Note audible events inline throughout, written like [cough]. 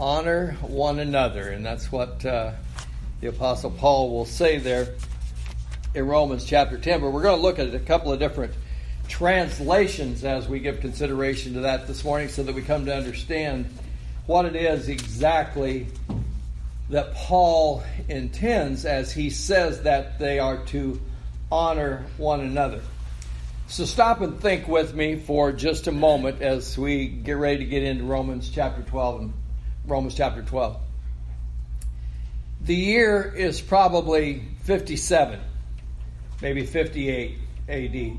honor one another. And that's what uh, the Apostle Paul will say there in Romans chapter 10. But we're going to look at a couple of different translations as we give consideration to that this morning so that we come to understand what it is exactly that Paul intends as he says that they are to honor one another. So stop and think with me for just a moment as we get ready to get into Romans chapter 12 and Romans chapter 12. The year is probably 57, maybe 58 AD.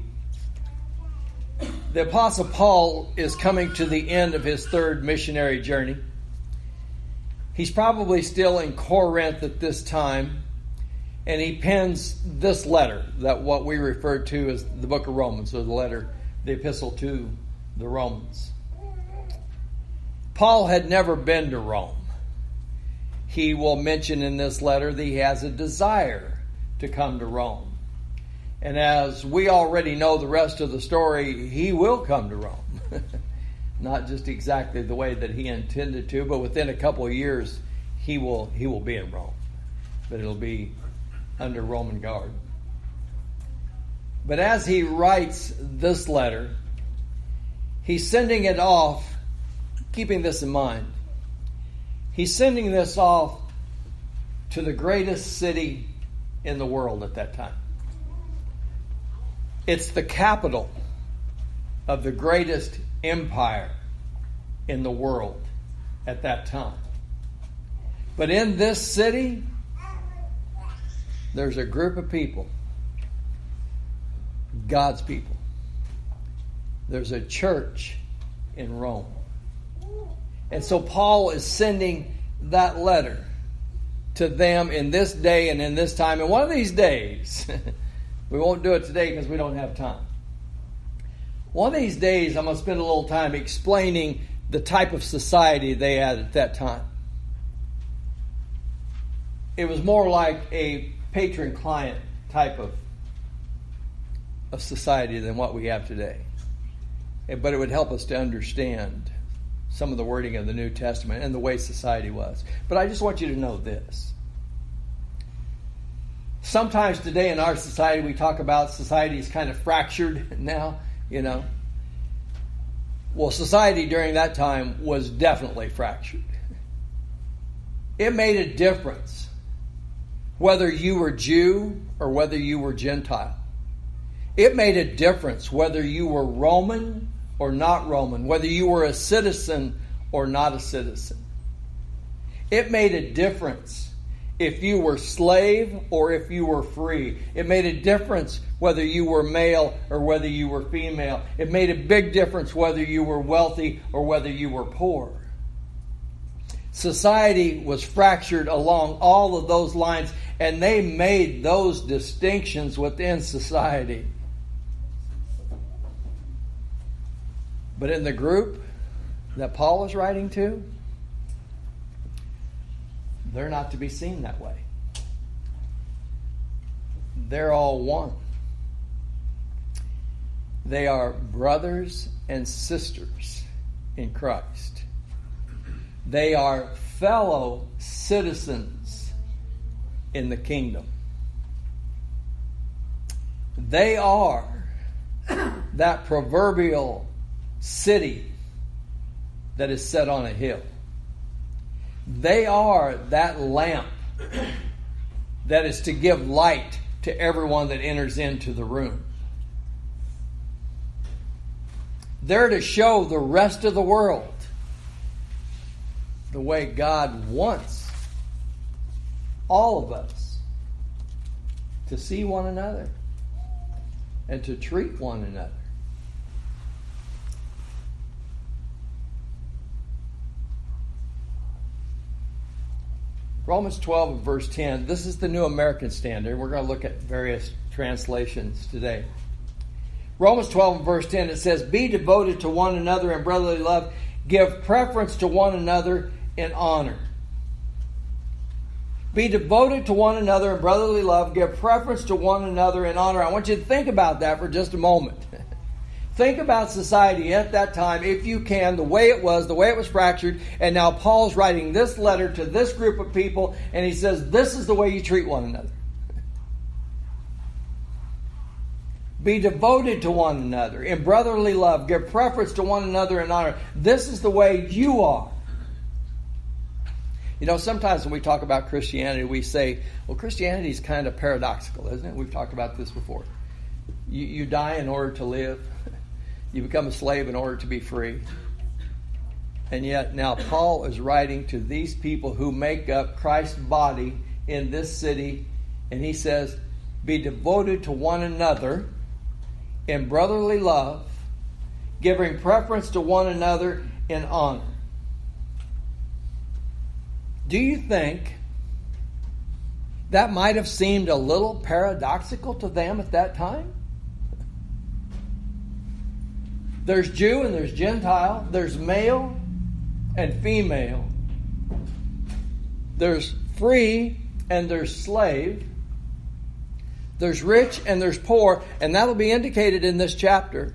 The Apostle Paul is coming to the end of his third missionary journey. He's probably still in Corinth at this time, and he pens this letter that what we refer to as the book of Romans, or the letter, the epistle to the Romans. Paul had never been to Rome. He will mention in this letter that he has a desire to come to Rome. And as we already know the rest of the story, he will come to Rome. [laughs] Not just exactly the way that he intended to, but within a couple of years, he will he will be in Rome. But it'll be under Roman guard. But as he writes this letter, he's sending it off, keeping this in mind. He's sending this off to the greatest city in the world at that time. It's the capital of the greatest empire in the world at that time. But in this city, there's a group of people, God's people. There's a church in Rome. And so Paul is sending that letter to them in this day and in this time. And one of these days, [laughs] We won't do it today because we don't have time. One of these days, I'm going to spend a little time explaining the type of society they had at that time. It was more like a patron client type of, of society than what we have today. But it would help us to understand some of the wording of the New Testament and the way society was. But I just want you to know this sometimes today in our society we talk about society is kind of fractured [laughs] now, you know. Well, society during that time was definitely fractured. It made a difference whether you were Jew or whether you were Gentile. It made a difference whether you were Roman or not Roman, whether you were a citizen or not a citizen. It made a difference if you were slave or if you were free. It made a difference whether you were male or whether you were female. It made a big difference whether you were wealthy or whether you were poor. Society was fractured along all of those lines, and they made those distinctions within society. But in the group that Paul is writing to, they're not to be seen that way. They're all one. They are brothers and sisters in Christ. They are fellow citizens in the kingdom. They are that proverbial city that is set on a hill. They are that lamp that is to give light to everyone that enters into the room. They're to show the rest of the world the way God wants all of us to see one another and to treat one another. Romans 12 verse 10. This is the New American Standard. We're going to look at various translations today. Romans 12 verse 10 it says, Be devoted to one another in brotherly love, give preference to one another in honor. Be devoted to one another in brotherly love, give preference to one another in honor. I want you to think about that for just a moment. [laughs] Think about society at that time, if you can, the way it was, the way it was fractured. And now Paul's writing this letter to this group of people, and he says, This is the way you treat one another. Be devoted to one another in brotherly love. Give preference to one another in honor. This is the way you are. You know, sometimes when we talk about Christianity, we say, well, Christianity is kind of paradoxical, isn't it? We've talked about this before. You, you die in order to live, [laughs] you become a slave in order to be free. And yet, now Paul is writing to these people who make up Christ's body in this city, and he says, Be devoted to one another in brotherly love, giving preference to one another in honor. Do you think that might have seemed a little paradoxical to them at that time? There's Jew and there's Gentile, there's male and female, there's free and there's slave, there's rich and there's poor, and that'll be indicated in this chapter.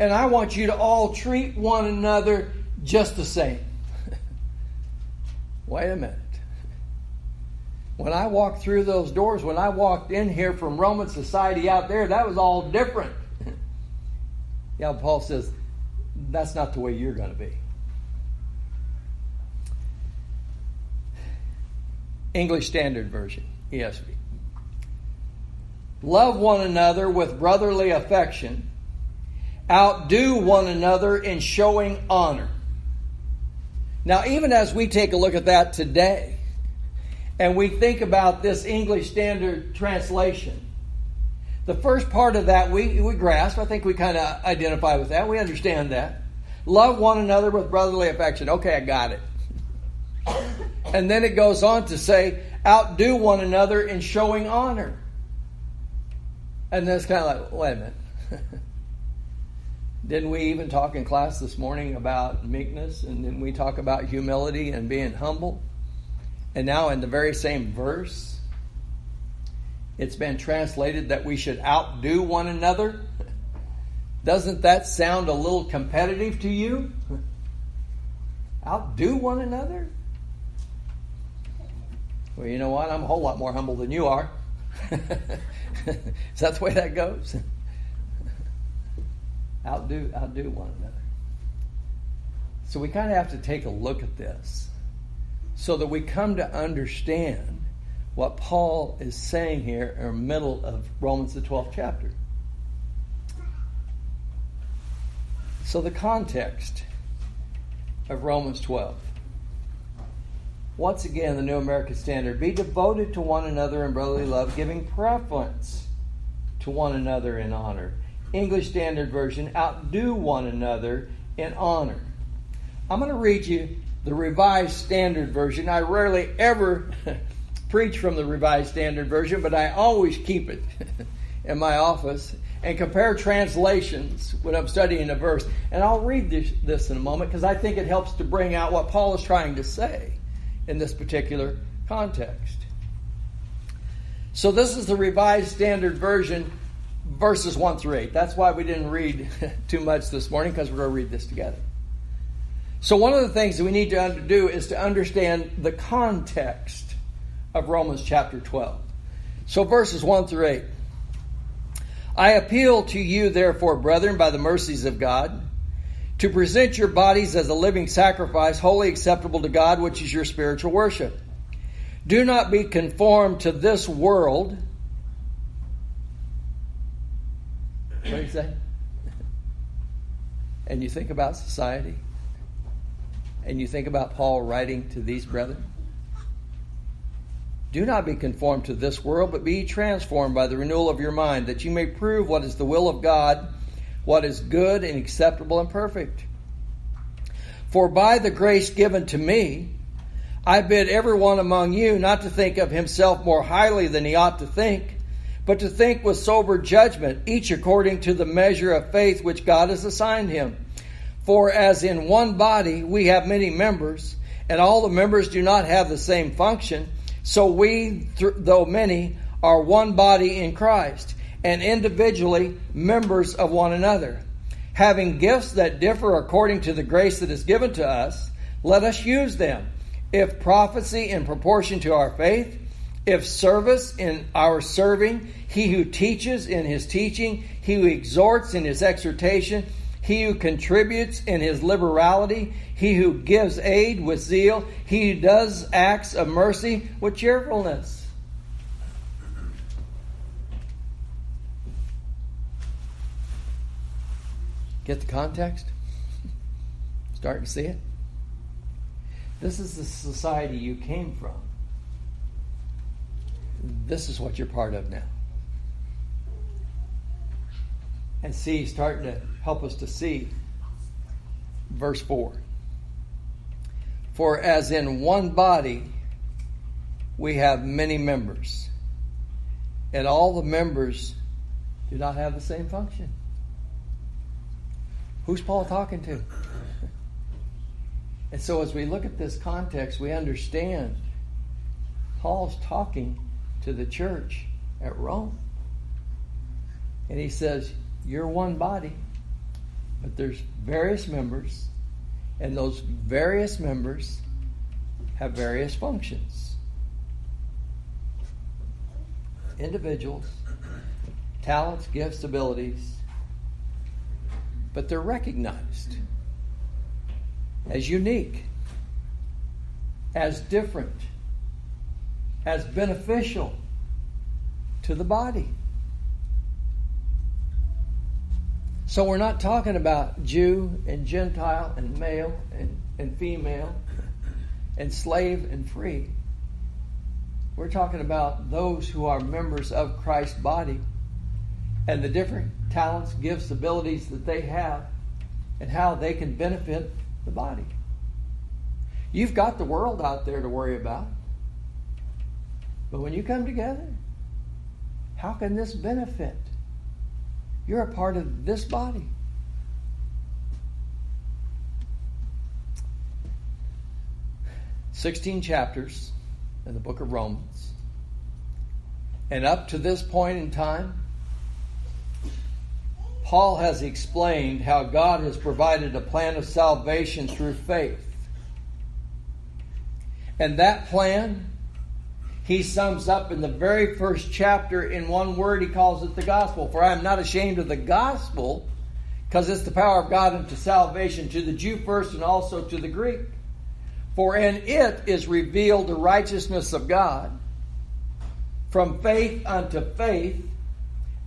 And I want you to all treat one another just the same. [laughs] Wait a minute. When I walked through those doors, when I walked in here from Roman society out there, that was all different. Yeah, Paul says, that's not the way you're going to be. English Standard Version, ESV. Love one another with brotherly affection. Outdo one another in showing honor. Now, even as we take a look at that today, and we think about this English Standard Translation, the first part of that we, we grasp. I think we kind of identify with that. We understand that. Love one another with brotherly affection. Okay, I got it. And then it goes on to say, outdo one another in showing honor. And that's kind of like, wait a minute. [laughs] Didn't we even talk in class this morning about meekness? And then we talk about humility and being humble? And now, in the very same verse, it's been translated that we should outdo one another. Doesn't that sound a little competitive to you? Outdo one another? Well, you know what? I'm a whole lot more humble than you are. [laughs] Is that the way that goes? [laughs] outdo outdo one another. So we kind of have to take a look at this so that we come to understand what Paul is saying here in the middle of Romans the 12th chapter. So the context of Romans 12. Once again, the New American Standard be devoted to one another in brotherly love, giving preference to one another in honor. English Standard Version, outdo one another in honor. I'm going to read you the Revised Standard Version. I rarely ever [laughs] preach from the Revised Standard Version, but I always keep it [laughs] in my office and compare translations when I'm studying a verse. And I'll read this, this in a moment because I think it helps to bring out what Paul is trying to say in this particular context. So, this is the Revised Standard Version verses 1 through 8. That's why we didn't read [laughs] too much this morning because we're going to read this together. So, one of the things that we need to do is to understand the context of Romans chapter 12. So, verses 1 through 8. I appeal to you, therefore, brethren, by the mercies of God, to present your bodies as a living sacrifice, wholly acceptable to God, which is your spiritual worship. Do not be conformed to this world What do you say? and you think about society, and you think about Paul writing to these brethren. Do not be conformed to this world, but be transformed by the renewal of your mind, that you may prove what is the will of God, what is good and acceptable and perfect. For by the grace given to me, I bid everyone among you not to think of himself more highly than he ought to think but to think with sober judgment, each according to the measure of faith which God has assigned him. For as in one body we have many members, and all the members do not have the same function, so we, though many, are one body in Christ, and individually members of one another. Having gifts that differ according to the grace that is given to us, let us use them. If prophecy in proportion to our faith, if service in our serving, he who teaches in his teaching, he who exhorts in his exhortation, he who contributes in his liberality, he who gives aid with zeal, he who does acts of mercy with cheerfulness. Get the context? [laughs] Starting to see it? This is the society you came from. This is what you're part of now. And see, starting to help us to see verse 4. For as in one body we have many members, and all the members do not have the same function. Who's Paul talking to? And so, as we look at this context, we understand Paul's talking to the church at Rome. And he says, You're one body, but there's various members, and those various members have various functions. Individuals, talents, gifts, abilities, but they're recognized as unique, as different, as beneficial to the body. So we're not talking about Jew and Gentile and male and, and female and slave and free. We're talking about those who are members of Christ's body and the different talents, gifts, abilities that they have and how they can benefit the body. You've got the world out there to worry about. But when you come together, how can this benefit? You're a part of this body. Sixteen chapters in the book of Romans. And up to this point in time, Paul has explained how God has provided a plan of salvation through faith. And that plan, he sums up in the very first chapter in one word. He calls it the gospel. For I am not ashamed of the gospel, because it's the power of God unto salvation to the Jew first and also to the Greek. For in it is revealed the righteousness of God from faith unto faith,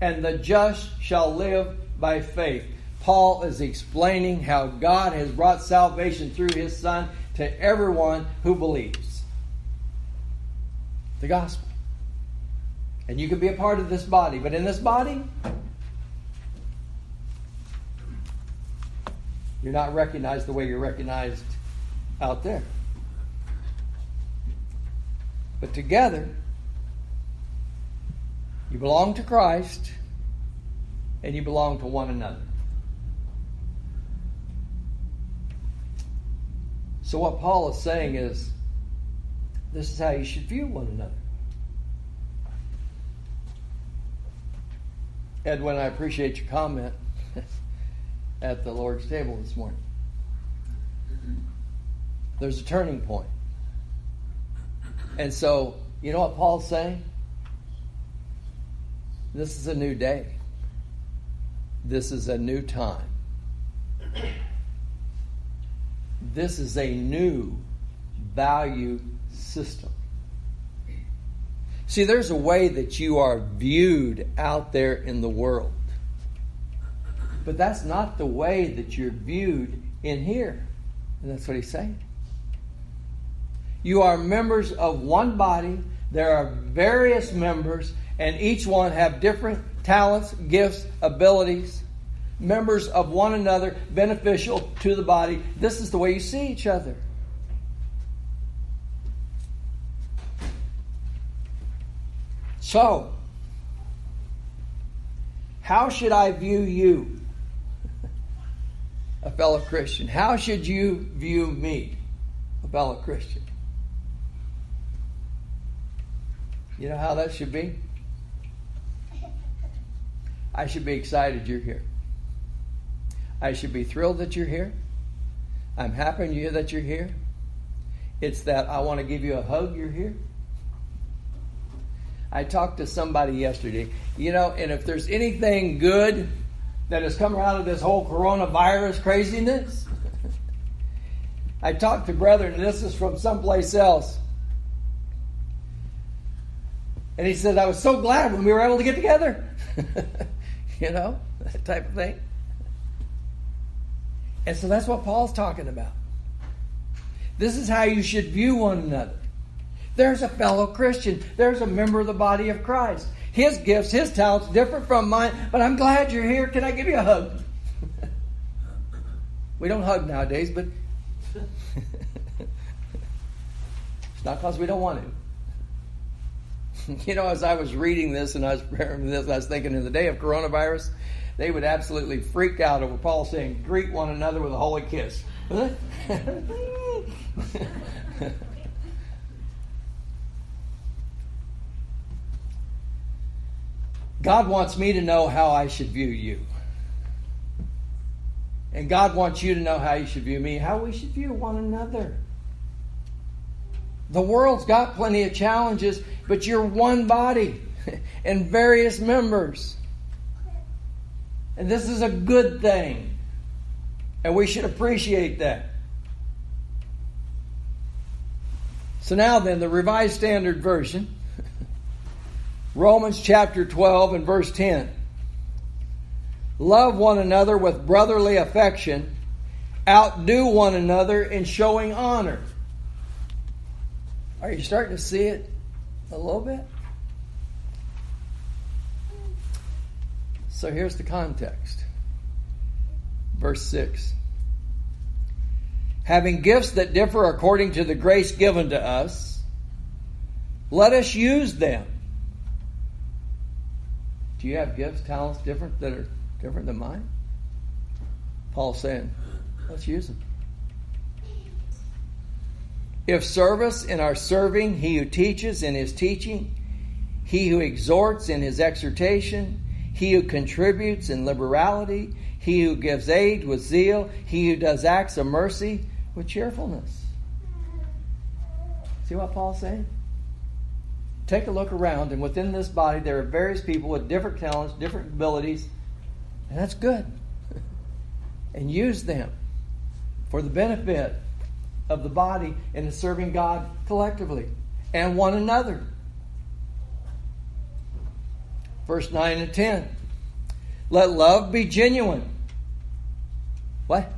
and the just shall live by faith. Paul is explaining how God has brought salvation through his Son to everyone who believes. The gospel. And you can be a part of this body, but in this body, you're not recognized the way you're recognized out there. But together, you belong to Christ and you belong to one another. So, what Paul is saying is this is how you should view one another. Edwin, I appreciate your comment [laughs] at the Lord's table this morning. There's a turning point. And so, you know what Paul's saying? This is a new day. This is a new time. This is a new value system. See, there's a way that you are viewed out there in the world. But that's not the way that you're viewed in here. And that's what he's saying. You are members of one body. There are various members, and each one have different talents, gifts, abilities, members of one another, beneficial to the body. This is the way you see each other. So, how should I view you, a fellow Christian? How should you view me, a fellow Christian? You know how that should be? I should be excited you're here. I should be thrilled that you're here. I'm happy that you're here. It's that I want to give you a hug, you're here. I talked to somebody yesterday, you know, and if there's anything good that has come out of this whole coronavirus craziness, I talked to brethren, this is from someplace else. And he said, I was so glad when we were able to get together. [laughs] you know, that type of thing. And so that's what Paul's talking about. This is how you should view one another. There's a fellow Christian, there's a member of the body of Christ. His gifts, his talents, different from mine, but I'm glad you're here. Can I give you a hug? [laughs] we don't hug nowadays, but [laughs] it's not because we don't want to. [laughs] you know, as I was reading this and I was preparing this, I was thinking in the day of coronavirus, they would absolutely freak out over Paul saying, greet one another with a holy kiss. God wants me to know how I should view you. And God wants you to know how you should view me, how we should view one another. The world's got plenty of challenges, but you're one body [laughs] and various members. And this is a good thing. And we should appreciate that. So now then, the Revised Standard Version, Romans chapter 12 and verse 10. Love one another with brotherly affection, outdo one another in showing honor. Are you starting to see it a little bit? So here's the context. Verse 6. Having gifts that differ according to the grace given to us, let us use them. Do you have gifts, talents different that are different than mine? Paul's saying, let's use them. If service in our serving, he who teaches in his teaching, he who exhorts in his exhortation, he who contributes in liberality, he who gives aid with zeal, he who does acts of mercy with cheerfulness. See what Paul's saying? Take a look around, and within this body, there are various people with different talents, different abilities, and that's good. [laughs] and use them for the benefit of the body and in serving God collectively and one another. Verse 9 and 10. Let love be genuine. What?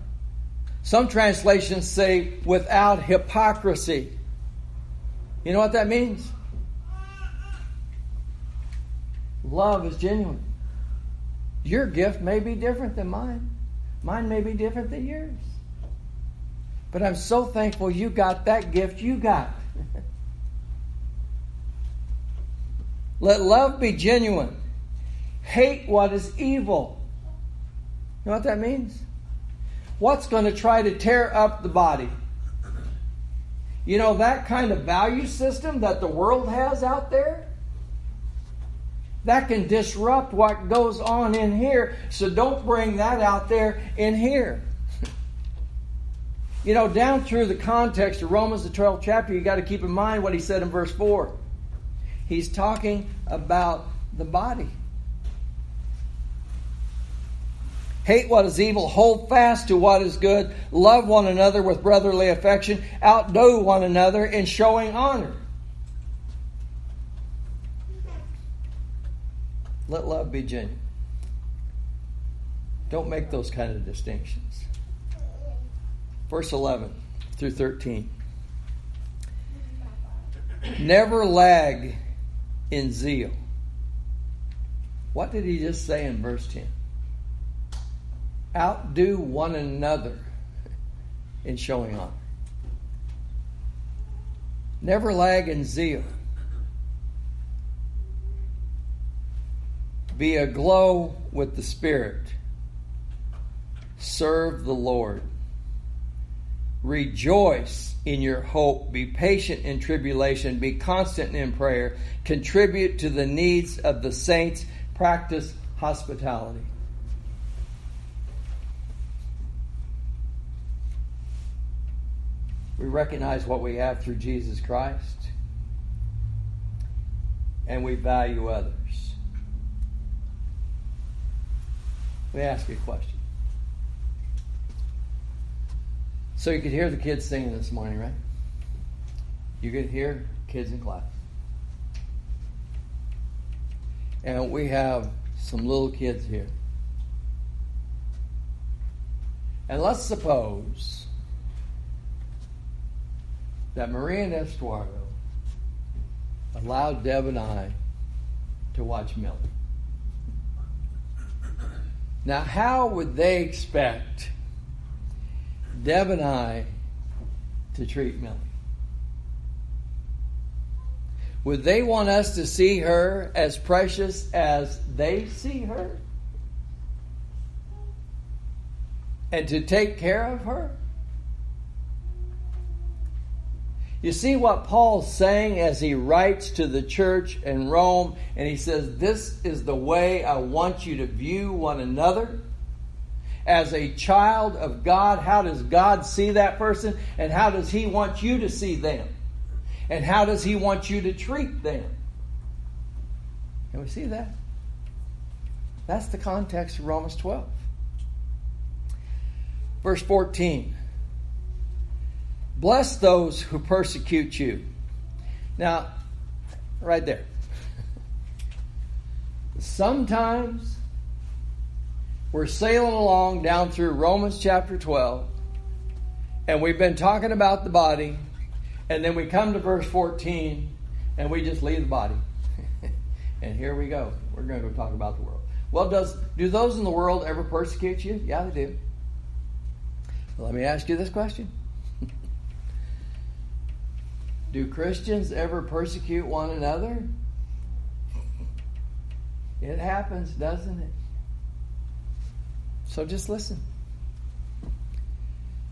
Some translations say without hypocrisy. You know what that means? Love is genuine. Your gift may be different than mine. Mine may be different than yours. But I'm so thankful you got that gift you got. [laughs] Let love be genuine. Hate what is evil. You know what that means? What's going to try to tear up the body? You know, that kind of value system that the world has out there, that can disrupt what goes on in here. So don't bring that out there in here. [laughs] You know, down through the context of Romans, the 12th chapter, you got to keep in mind what he said in verse 4. He's talking about the body. Hate what is evil, hold fast to what is good, love one another with brotherly affection, outdo one another in showing honor. Let love be genuine. Don't make those kind of distinctions verse 11 through 13. Never lag in zeal. What did he just say in verse 10? Outdo one another in showing honor. Never lag in zeal. Be aglow with the Spirit. Serve the Lord. Rejoice in your hope. Be patient in tribulation. Be constant in prayer. Contribute to the needs of the saints. Practice hospitality. We recognize what we have through Jesus Christ, and we value others. Let me ask you a question. So you could hear the kids singing this morning, right? You could hear kids in class. And we have some little kids here. And let's suppose that Maria and Estuardo allowed Deb and I to watch Millie. Now, how would they expect Deb and I to treat Millie? Would they want us to see her as precious as they see her? And to take care of her? You see what Paul's saying as he writes to the church in Rome, and he says, This is the way I want you to view one another. As a child of God, how does God see that person, and how does he want you to see them? And how does he want you to treat them? Can we see that? That's the context of Romans 12. Verse 14. Bless those who persecute you. Now, right there. Sometimes we're sailing along down through Romans chapter 12, and we've been talking about the body, and then we come to verse 14, and we just leave the body. [laughs] and here we go. We're going to go talk about the world. Well, does do those in the world ever persecute you? Yeah, they do. Well, let me ask you this question do Christians ever persecute one another? It happens, doesn't it? So just listen.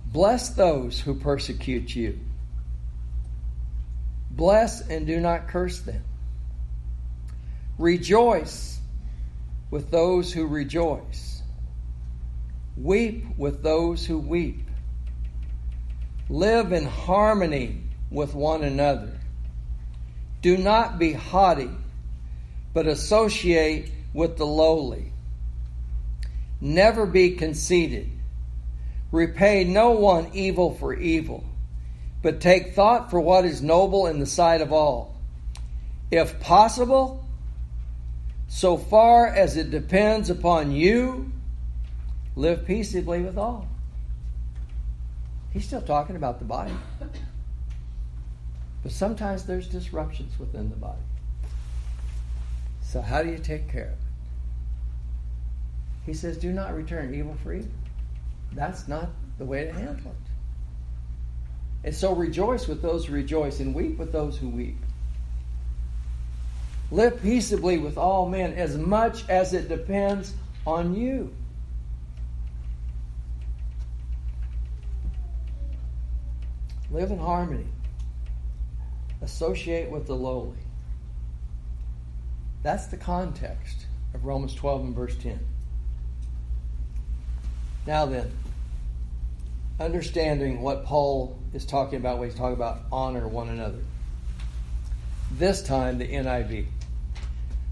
Bless those who persecute you. Bless and do not curse them. Rejoice with those who rejoice. Weep with those who weep. Live in harmony with one another. Do not be haughty, but associate with the lowly. Never be conceited. Repay no one evil for evil, but take thought for what is noble in the sight of all. If possible, so far as it depends upon you, live peaceably with all. He's still talking about the body. But sometimes there's disruptions within the body. So, how do you take care of it? He says, Do not return evil for evil. That's not the way to handle it. And so, rejoice with those who rejoice and weep with those who weep. Live peaceably with all men as much as it depends on you. Live in harmony associate with the lowly. That's the context of Romans 12 and verse 10. Now then, understanding what Paul is talking about when he's talking about honor one another. This time, the NIV.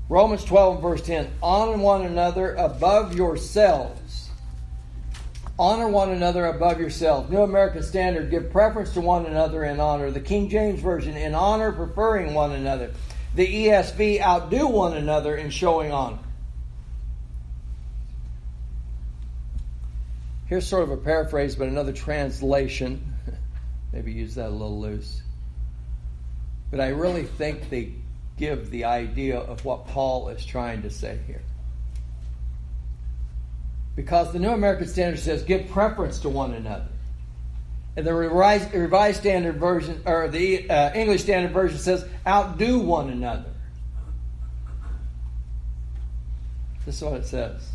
Romans 12 and verse 10 honor one another above yourselves Honor one another above yourselves. New American Standard, give preference to one another in honor. The King James Version, in honor, preferring one another. The ESV, outdo one another in showing honor. Here's sort of a paraphrase, but another translation. [laughs] Maybe use that a little loose. But I really think they give the idea of what Paul is trying to say here because the New American Standard says give preference to one another. And the Revised, Revised Standard Version, or the uh, English Standard Version says outdo one another. This is what it says.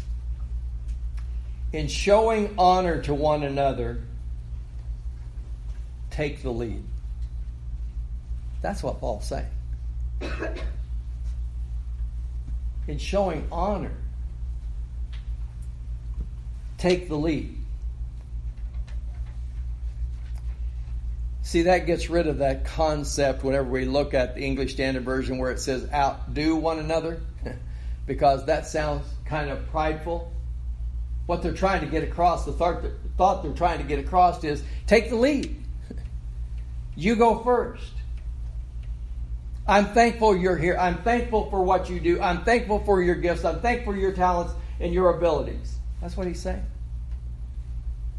In showing honor to one another, take the lead. That's what Paul's saying. [coughs] In showing honor take the lead. See, that gets rid of that concept whenever we look at the English Standard Version where it says outdo one another, [laughs] because that sounds kind of prideful. What they're trying to get across, the thought they're trying to get across is take the lead. [laughs] You go first. I'm thankful you're here. I'm thankful for what you do. I'm thankful for your gifts. I'm thankful for your talents and your abilities. That's what he's saying.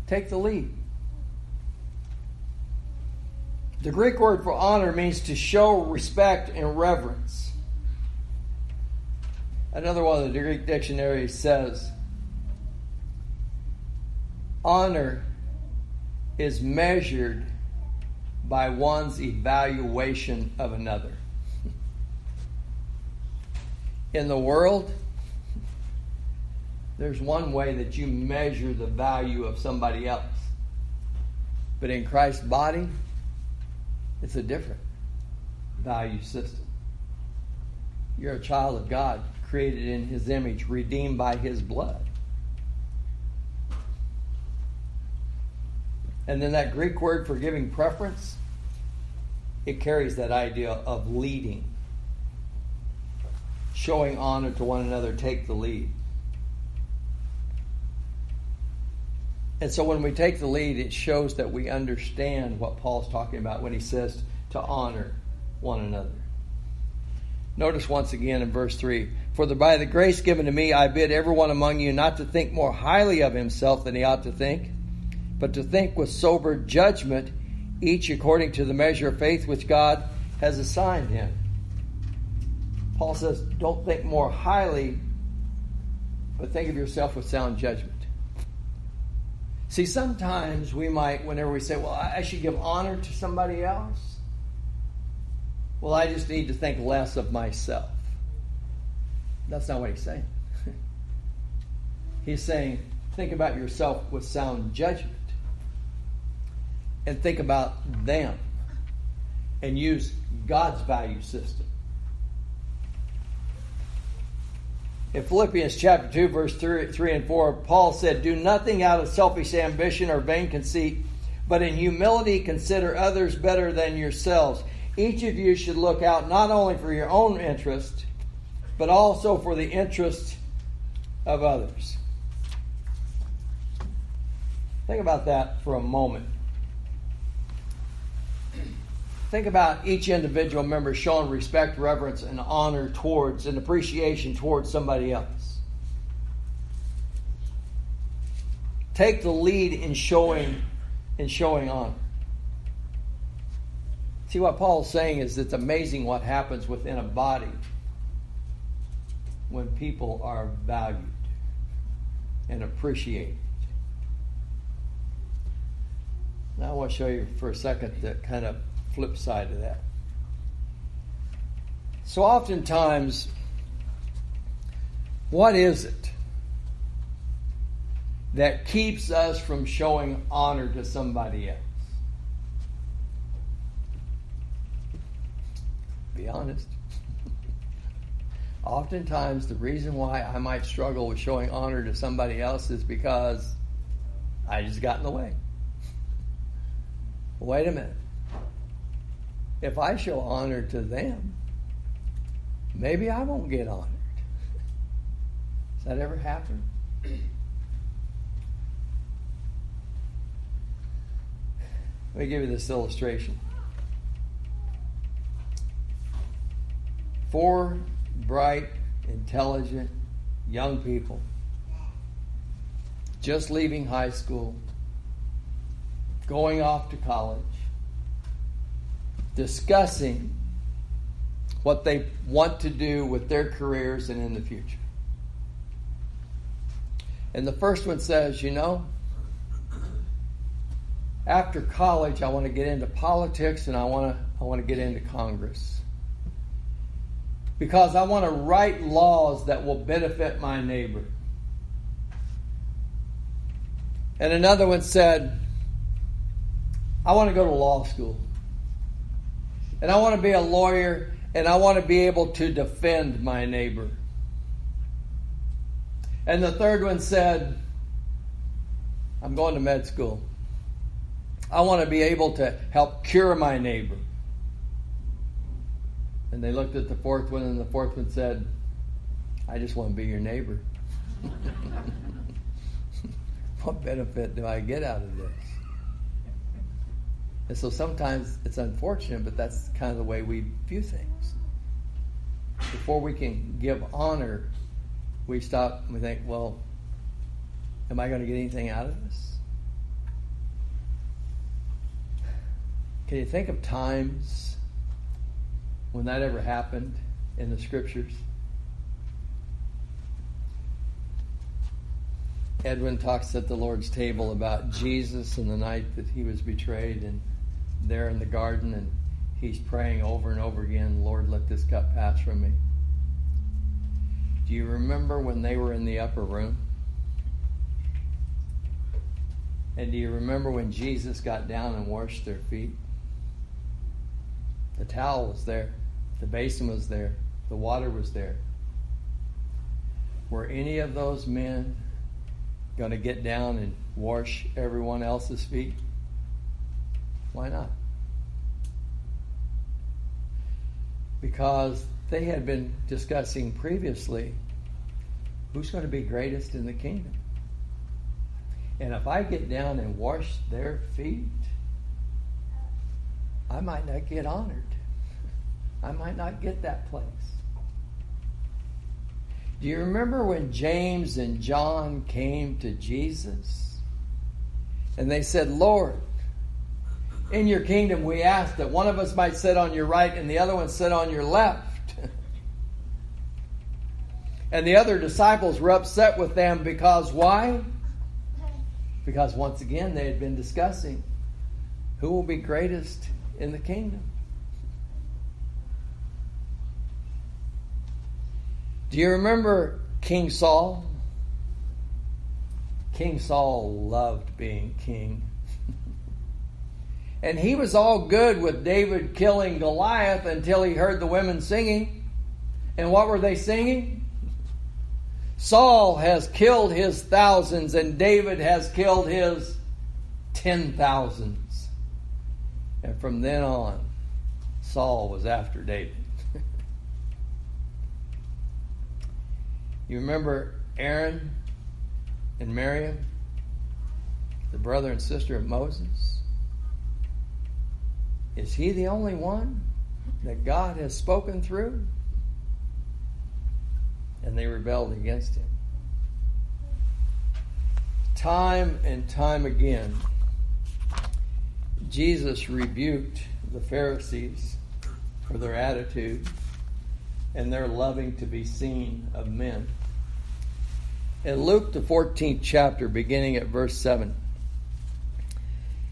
Take the lead. The Greek word for honor means to show respect and reverence. Another one of the Greek dictionary says honor is measured by one's evaluation of another [laughs] in the world, there's one way that you measure the value of somebody else. But in Christ's body, it's a different value system. You're a child of God, created in His image, redeemed by His blood. And then that Greek word for giving preference, it carries that idea of leading showing honor to one another take the lead. And so when we take the lead, it shows that we understand what Paul's talking about when he says to honor one another. Notice once again in verse 3 For the, by the grace given to me, I bid everyone among you not to think more highly of himself than he ought to think, but to think with sober judgment, each according to the measure of faith which God has assigned him. Paul says, don't think more highly, but think of yourself with sound judgment. See, sometimes we might, whenever we say, well, I should give honor to somebody else, well, I just need to think less of myself. That's not what he's saying. [laughs] he's saying, think about yourself with sound judgment and think about them and use God's value system. In Philippians chapter 2, verse 3, 3 and 4, Paul said, Do nothing out of selfish ambition or vain conceit, but in humility consider others better than yourselves. Each of you should look out not only for your own interest, but also for the interest of others. Think about that for a moment. Think about each individual member showing respect, reverence, and honor towards and appreciation towards somebody else. Take the lead in showing in showing honor. See what Paul's saying is it's amazing what happens within a body when people are valued and appreciated. Now I want to show you for a second that kind of flip side of that. So, oftentimes, what is it that keeps us from showing honor to somebody else? Be honest. Oftentimes, the reason why I might struggle with showing honor to somebody else is because I just got in the way. Wait a minute if I show honor to them, maybe I won't get honored. Has that ever happened? Let me give you this illustration. Four bright, intelligent young people just leaving high school, going off to college discussing what they want to do with their careers and in the future. And the first one says, you know, after college, I want to get into politics and I want to, I want to get into Congress. Because I want to write laws that will benefit my neighbor. And another one said, I want to go to law school and I want to be a lawyer and I want to be able to defend my neighbor. And the third one said, I'm going to med school. I want to be able to help cure my neighbor. And they looked at the fourth one, and the fourth one said, I just want to be your neighbor. [laughs] what benefit do I get out of this? And so sometimes it's unfortunate, but that's kind of the way we view things. Before we can give honor, we stop and we think, well, am I going to get anything out of this? Can you think of times when that ever happened in the scriptures? Edwin talks at the Lord's table about Jesus and the night that he was betrayed and there in the garden and he's praying over and over again, Lord, let this cup pass from me. Do you remember when they were in the upper room? And do you remember when Jesus got down and washed their feet? The towel was there, the basin was there, the water was there. Were any of those men going to get down and wash everyone else's feet? Why not? Because they had been discussing previously who's going to be greatest in the kingdom. And if I get down and wash their feet, I might not get honored. I might not get that place. Do you remember when James and John came to Jesus? And they said, Lord, in your kingdom we ask that one of us might sit on your right and the other one sit on your left. [laughs] and the other disciples were upset with them because why? Because once again they had been discussing who will be greatest in the kingdom. Do you remember King Saul? King Saul loved being king. And he was all good with David killing Goliath until he heard the women singing. And what were they singing? Saul has killed his thousands, and David has killed his ten thousands. And from then on, Saul was after David. [laughs] You remember Aaron and Miriam, the brother and sister of Moses? Is he the only one that God has spoken through? And they rebelled against him. Time and time again, Jesus rebuked the Pharisees for their attitude and their loving to be seen of men. In Luke, the 14th chapter, beginning at verse 7,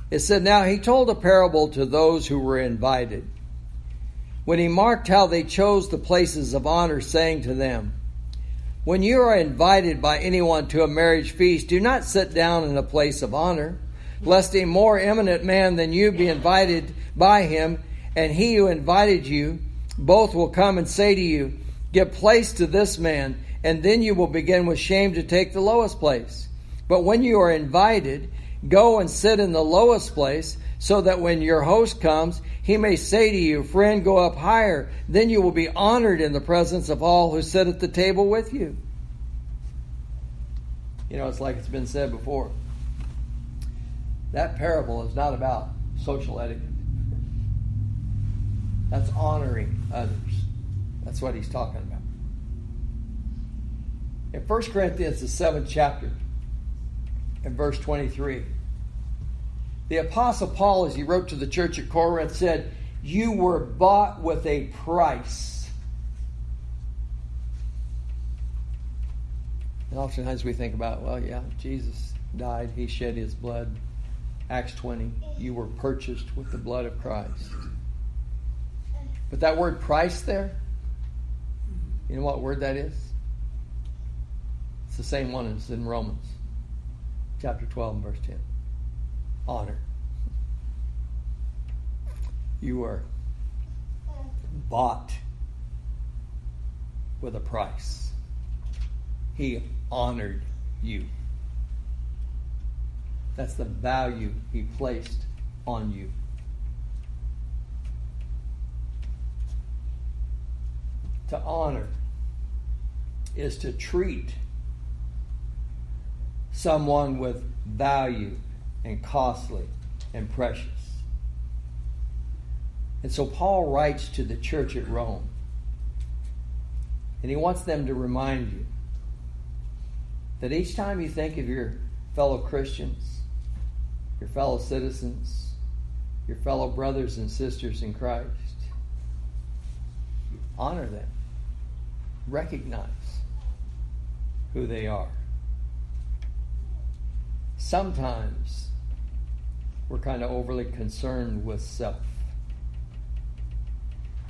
it said, Now he told a parable to those who were invited. When he marked how they chose the places of honor, saying to them, When you are invited by anyone to a marriage feast, do not sit down in a place of honor, lest a more eminent man than you be invited by him, and he who invited you both will come and say to you, Give place to this man and then you will begin with shame to take the lowest place. But when you are invited, go and sit in the lowest place, so that when your host comes, he may say to you, Friend, go up higher. Then you will be honored in the presence of all who sit at the table with you. You know, it's like it's been said before. That parable is not about social etiquette. That's honoring others. That's what he's talking about. In 1 Corinthians, the seventh chapter, in verse 23, the Apostle Paul, as he wrote to the church at Corinth, said, You were bought with a price. And oftentimes we think about, well, yeah, Jesus died, he shed his blood. Acts 20, you were purchased with the blood of Christ. But that word price there, you know what word that is? It's the same one as in Romans chapter 12 and verse 10. Honor. You were bought with a price. He honored you. That's the value he placed on you. To honor is to treat someone with value and costly and precious. And so Paul writes to the church at Rome, and he wants them to remind you that each time you think of your fellow Christians, your fellow citizens, your fellow brothers and sisters in Christ, honor them, recognize who they are. Sometimes we're kind of overly concerned with self.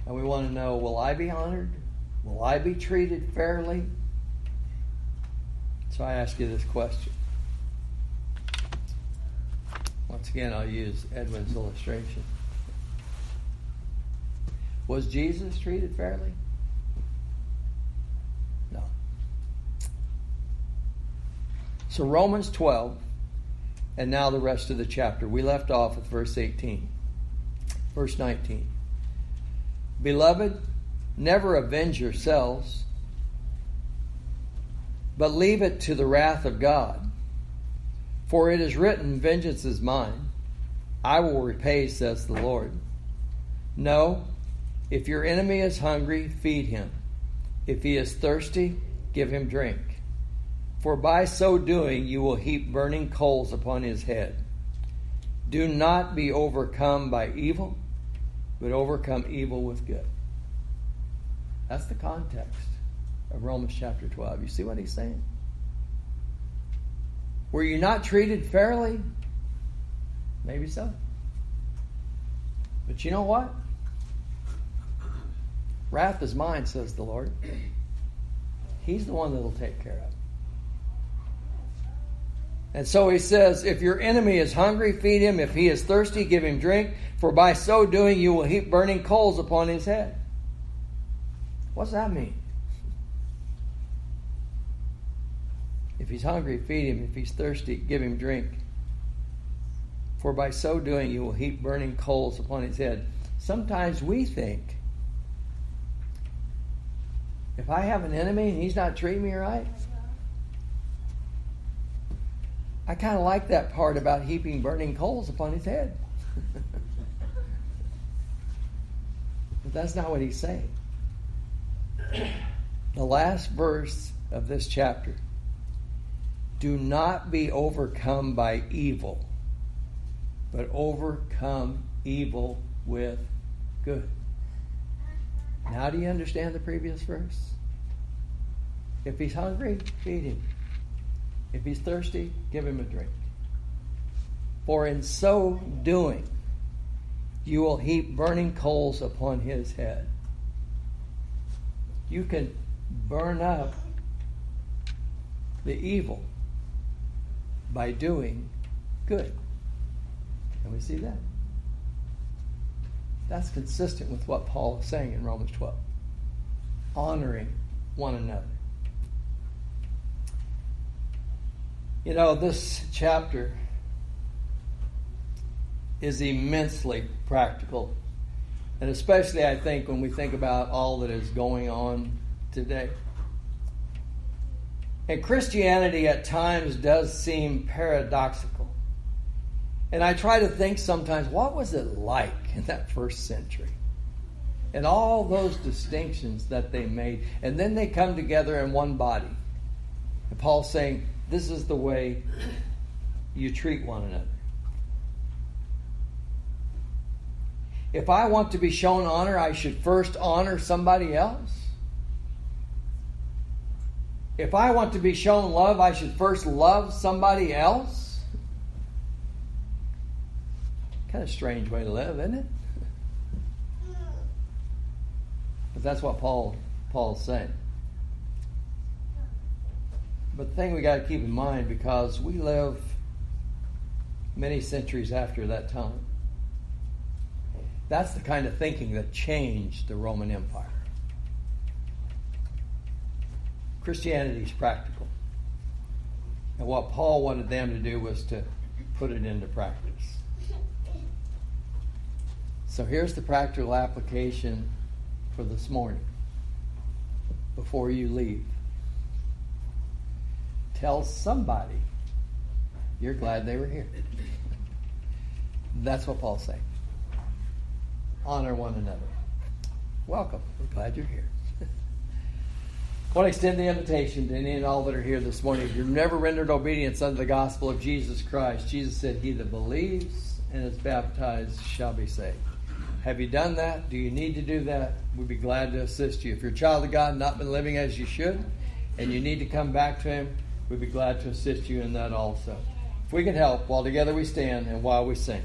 And we want to know will I be honored? Will I be treated fairly? So I ask you this question. Once again, I'll use Edwin's illustration. Was Jesus treated fairly? No. So, Romans 12, and now the rest of the chapter. We left off with verse 18. Verse 19. Beloved, never avenge yourselves, but leave it to the wrath of God. For it is written, Vengeance is mine, I will repay, says the Lord. No, if your enemy is hungry, feed him. If he is thirsty, give him drink. For by so doing you will heap burning coals upon his head. Do not be overcome by evil, but overcome evil with good. That's the context of Romans chapter 12. You see what he's saying? Were you not treated fairly? Maybe so. But you know what? Wrath is mine, says the Lord. He's the one that'll take care of. And so he says, If your enemy is hungry, feed him. If he is thirsty, give him drink. For by so doing, you will heap burning coals upon his head. What's that mean? If he's hungry, feed him. If he's thirsty, give him drink. For by so doing, you will heap burning coals upon his head. Sometimes we think, if I have an enemy and he's not treating me right, I kind of like that part about heaping burning coals upon his head. [laughs] but that's not what he's saying. [clears throat] The last verse of this chapter do not be overcome by evil, but overcome evil with good. Now, do you understand the previous verse? If he's hungry, feed him. If he's thirsty, give him a drink. For in so doing, you will heap burning coals upon his head. You can burn up the evil by doing good. Can we see that? That's consistent with what Paul is saying in Romans 12. Honoring one another. You know, this chapter is immensely practical. And especially, I think, when we think about all that is going on today. And Christianity at times does seem paradoxical. And I try to think sometimes, what was it like in that first century? And all those distinctions that they made. And then they come together in one body. And Paul's saying, this is the way you treat one another. If I want to be shown honor, I should first honor somebody else. If I want to be shown love, I should first love somebody else. Kind of strange way to live, isn't it? But that's what Paul Paul's saying. But the thing we got to keep in mind because we live many centuries after that time. That's the kind of thinking that changed the Roman Empire. Christianity is practical. And what Paul wanted them to do was to put it into practice. So here's the practical application for this morning before you leave. Tell somebody you're glad they were here. That's what Paul's saying. Honor one another. Welcome. We're glad you're here. I want to extend the invitation to any and all that are here this morning. If you've never rendered obedience unto the gospel of Jesus Christ, Jesus said, He that believes and is baptized shall be saved. Have you done that? Do you need to do that? We'd be glad to assist you. If you're a child of God, and not been living as you should, and you need to come back to Him, we'd be glad to assist you in that also. If we can help, while together we stand and while we sing.